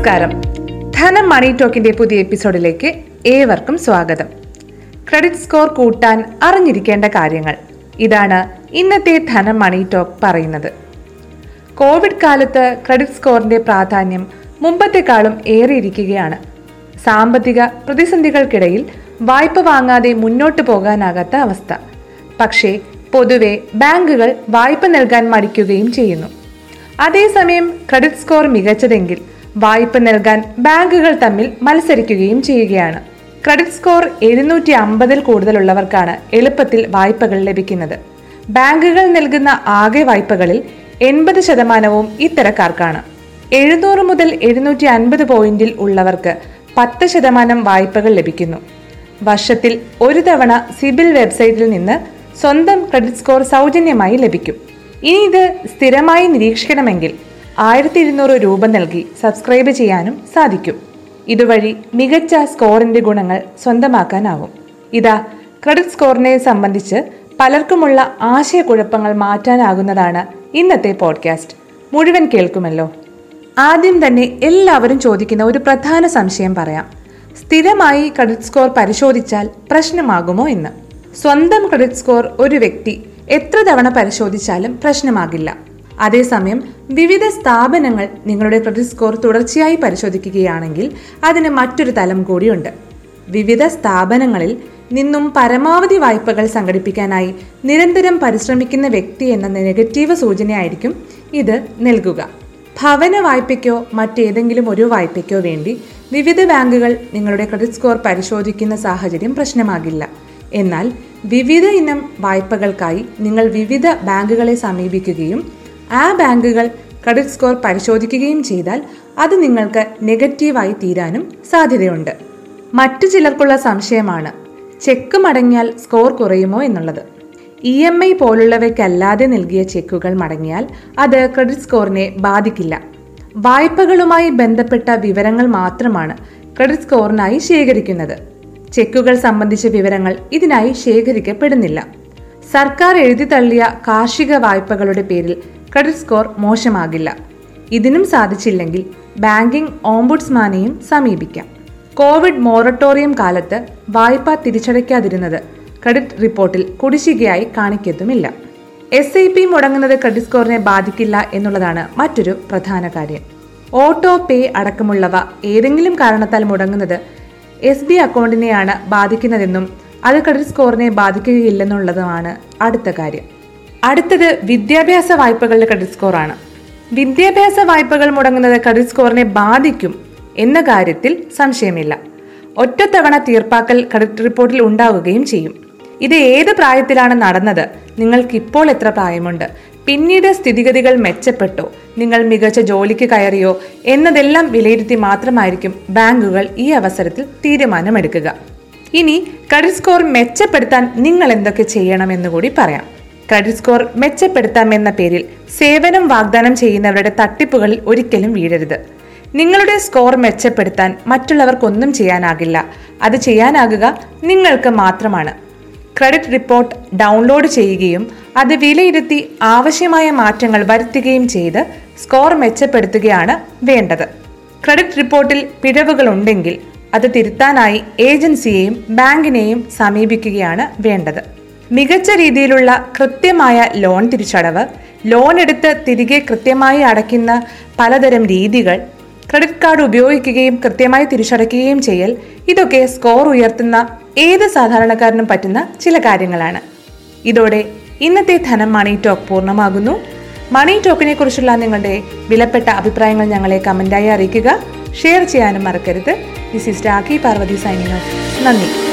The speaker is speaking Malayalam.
നമസ്കാരം. ധനം മണി ടോക്കിന്റെ പുതിയ എപ്പിസോഡിലേക്ക് ഏവർക്കും സ്വാഗതം. ക്രെഡിറ്റ് സ്കോർ കൂട്ടാൻ അറിഞ്ഞിരിക്കേണ്ട കാര്യങ്ങൾ. ഇതാണ് ഇന്നത്തെ ധനം മണി ടോക്ക് പറയുന്നത്. കോവിഡ് കാലത്ത് ക്രെഡിറ്റ് സ്കോറിന്റെ പ്രാധാന്യം മുമ്പത്തെക്കാളും ഏറിയിരിക്കുകയാണ്. സാമ്പത്തിക പ്രതിസന്ധികൾക്കിടയിൽ വായ്പ വാങ്ങാതെ മുന്നോട്ട് പോകാനാകാത്ത അവസ്ഥ. പക്ഷേ പൊതുവെ ബാങ്കുകൾ വായ്പ നൽകാൻ മടിക്കുകയും ചെയ്യുന്നു. അതേസമയം ക്രെഡിറ്റ് സ്കോർ മികച്ചതെങ്കിൽ വായ്പ നൽകാൻ ബാങ്കുകൾ തമ്മിൽ മത്സരിക്കുകയും ചെയ്യുകയാണ്. ക്രെഡിറ്റ് സ്കോർ എഴുന്നൂറ്റി അമ്പതിൽ കൂടുതലുള്ളവർക്കാണ് എളുപ്പത്തിൽ വായ്പകൾ ലഭിക്കുന്നത്. ബാങ്കുകൾ നൽകുന്ന ആകെ വായ്പകളിൽ എൺപത് ശതമാനവും ഇത്തരക്കാർക്കാണ്. എഴുന്നൂറ് മുതൽ എഴുന്നൂറ്റി അൻപത് പോയിന്റിൽ ഉള്ളവർക്ക് പത്ത് ശതമാനം വായ്പകൾ ലഭിക്കുന്നു. വർഷത്തിൽ ഒരു തവണ സിബിൽ വെബ്സൈറ്റിൽ നിന്ന് സ്വന്തം ക്രെഡിറ്റ് സ്കോർ സൗജന്യമായി ലഭിക്കും. ഇനി ഇത് സ്ഥിരമായി നിരീക്ഷിക്കണമെങ്കിൽ ആയിരത്തി ഇരുന്നൂറ് രൂപ നൽകി സബ്സ്ക്രൈബ് ചെയ്യാനും സാധിക്കും. ഇതുവഴി മികച്ച സ്കോറിന്റെ ഗുണങ്ങൾ സ്വന്തമാക്കാനാവും. ഇതാ ക്രെഡിറ്റ് സ്കോറിനെ സംബന്ധിച്ച് പലർക്കുമുള്ള ആശയക്കുഴപ്പങ്ങൾ മാറ്റാനാകുന്നതാണ് ഇന്നത്തെ പോഡ്കാസ്റ്റ്. മുഴുവൻ കേൾക്കുമല്ലോ? ആദ്യം തന്നെ എല്ലാവരും ചോദിക്കുന്ന ഒരു പ്രധാന സംശയം പറയാം. സ്ഥിരമായി ക്രെഡിറ്റ് സ്കോർ പരിശോധിച്ചാൽ പ്രശ്നമാകുമോ എന്ന്? സ്വന്തം ക്രെഡിറ്റ് സ്കോർ ഒരു വ്യക്തി എത്ര തവണ പരിശോധിച്ചാലും പ്രശ്നമാകില്ല. അതേസമയം വിവിധ സ്ഥാപനങ്ങൾ നിങ്ങളുടെ ക്രെഡിറ്റ് സ്കോർ തുടർച്ചയായി പരിശോധിക്കുകയാണെങ്കിൽ അതിന് മറ്റൊരു തലം കൂടിയുണ്ട്. വിവിധ സ്ഥാപനങ്ങളിൽ നിന്നും പരമാവധി വായ്പകൾ സംഘടിപ്പിക്കാനായി നിരന്തരം പരിശ്രമിക്കുന്ന വ്യക്തി എന്ന നെഗറ്റീവ് സൂചനയായിരിക്കും ഇത് നൽകുക. ഭവന വായ്പയ്ക്കോ മറ്റേതെങ്കിലും ഒരു വായ്പയ്ക്കോ വേണ്ടി വിവിധ ബാങ്കുകൾ നിങ്ങളുടെ ക്രെഡിറ്റ് സ്കോർ പരിശോധിക്കുന്ന സാഹചര്യം പ്രശ്നമാകില്ല. എന്നാൽ വിവിധ ഇനം വായ്പകൾക്കായി നിങ്ങൾ വിവിധ ബാങ്കുകളെ സമീപിക്കുകയും ആ ബാങ്കുകൾ ക്രെഡിറ്റ് സ്കോർ പരിശോധിക്കുകയും ചെയ്താൽ അത് നിങ്ങൾക്ക് നെഗറ്റീവായി തീരാനും സാധ്യതയുണ്ട്. മറ്റു ചിലർക്കുള്ള സംശയമാണ് ചെക്ക് മടങ്ങിയാൽ സ്കോർ കുറയുമോ എന്നുള്ളത്. ഇ എം ഐ പോലുള്ളവയ്ക്കല്ലാതെ നൽകിയ ചെക്കുകൾ മടങ്ങിയാൽ അത് ക്രെഡിറ്റ് സ്കോറിനെ ബാധിക്കില്ല. വായ്പകളുമായി ബന്ധപ്പെട്ട വിവരങ്ങൾ മാത്രമാണ് ക്രെഡിറ്റ് സ്കോറിനായി ശേഖരിക്കുന്നത്. ചെക്കുകൾ സംബന്ധിച്ച വിവരങ്ങൾ ഇതിനായി ശേഖരിക്കപ്പെടുന്നില്ല. സർക്കാർ എഴുതി തള്ളിയ കാർഷിക വായ്പകളുടെ പേരിൽ ക്രെഡിറ്റ് സ്കോർ മോശമാകില്ല. ഇതിനും സാധിച്ചില്ലെങ്കിൽ ബാങ്കിംഗ് ഓംബുഡ്സ്മാനെയും സമീപിക്കാം. കോവിഡ് മോറട്ടോറിയം കാലത്ത് വായ്പ തിരിച്ചടയ്ക്കാതിരുന്നത് ക്രെഡിറ്റ് റിപ്പോർട്ടിൽ കുടിശ്ശികയായി കാണിക്കത്തുമില്ല. എസ് ഐ പി മുടങ്ങുന്നത് ക്രെഡിറ്റ് സ്കോറിനെ ബാധിക്കില്ല എന്നുള്ളതാണ് മറ്റൊരു പ്രധാന കാര്യം. ഓട്ടോ പേ അടക്കമുള്ളവ ഏതെങ്കിലും കാരണത്താൽ മുടങ്ങുന്നത് എസ് ബി അക്കൗണ്ടിനെയാണ് ബാധിക്കുന്നതെന്നും അത് ക്രെഡിറ്റ് സ്കോറിനെ ബാധിക്കുകയില്ലെന്നുള്ളതുമാണ് അടുത്ത കാര്യം. അടുത്തത് വിദ്യാഭ്യാസ വായ്പകളുടെ ക്രെഡിറ്റ് സ്കോറാണ് വിദ്യാഭ്യാസ വായ്പകൾ മുടങ്ങുന്നത് ക്രെഡിറ്റ് സ്കോറിനെ ബാധിക്കും എന്ന കാര്യത്തിൽ സംശയമില്ല. ഒറ്റത്തവണ തീർപ്പാക്കൽ ക്രെഡിറ്റ് റിപ്പോർട്ടിൽ ഉണ്ടാവുകയും ചെയ്യും. ഇത് ഏത് പ്രായത്തിലാണ് നടന്നത്? നിങ്ങൾക്ക് ഇപ്പോൾ എത്ര പ്രായമുണ്ട്? പിന്നീട് സ്ഥിതിഗതികൾ മെച്ചപ്പെട്ടോ? നിങ്ങൾ മികച്ച ജോലിക്ക് കയറിയോ? എന്നതെല്ലാം വിലയിരുത്തി മാത്രമായിരിക്കും ബാങ്കുകൾ ഈ അവസരത്തിൽ തീരുമാനമെടുക്കുക. ഇനി ക്രെഡിറ്റ് സ്കോർ മെച്ചപ്പെടുത്താൻ നിങ്ങൾ എന്തൊക്കെ ചെയ്യണമെന്ന് കൂടി പറയാം. ക്രെഡിറ്റ് സ്കോർ മെച്ചപ്പെടുത്താം എന്ന പേരിൽ സേവനം വാഗ്ദാനം ചെയ്യുന്നവരുടെ തട്ടിപ്പുകളിൽ ഒരിക്കലും വീഴരുത്. നിങ്ങളുടെ സ്കോർ മെച്ചപ്പെടുത്താൻ മറ്റുള്ളവർക്കൊന്നും ചെയ്യാനാകില്ല. അത് ചെയ്യാനാകുക നിങ്ങൾക്ക് മാത്രമാണ്. ക്രെഡിറ്റ് റിപ്പോർട്ട് ഡൗൺലോഡ് ചെയ്യുകയും അത് വിലയിരുത്തി ആവശ്യമായ മാറ്റങ്ങൾ വരുത്തുകയും ചെയ്ത് സ്കോർ മെച്ചപ്പെടുത്തുകയാണ് വേണ്ടത്. ക്രെഡിറ്റ് റിപ്പോർട്ടിൽ പിഴവുകളുണ്ടെങ്കിൽ അത് തിരുത്താനായി ഏജൻസിയെയും ബാങ്കിനെയും സമീപിക്കുകയാണ് വേണ്ടത്. മികച്ച രീതിയിലുള്ള കൃത്യമായ ലോൺ തിരിച്ചടവ് ലോൺ എടുത്ത് തിരികെ കൃത്യമായി അടയ്ക്കുന്ന പലതരം രീതികൾ ക്രെഡിറ്റ് കാർഡ് ഉപയോഗിക്കുകയും കൃത്യമായി തിരിച്ചടയ്ക്കുകയും ചെയ്യൽ ഇതൊക്കെ സ്കോർ ഉയർത്തുന്ന ഏത് സാധാരണക്കാരനും പറ്റുന്ന ചില കാര്യങ്ങളാണ്. ഇതോടെ ഇന്നത്തെ ധനം മണി ടോക്ക് പൂർണമാകുന്നു. മണി ടോക്കിനെ കുറിച്ചുള്ള നിങ്ങളുടെ വിലപ്പെട്ട അഭിപ്രായങ്ങൾ ഞങ്ങളെ കമന്റായി അറിയിക്കുക. ഷെയർ ചെയ്യാനും മറക്കരുത്. This is Rakhi Parvathy signing നന്ദി.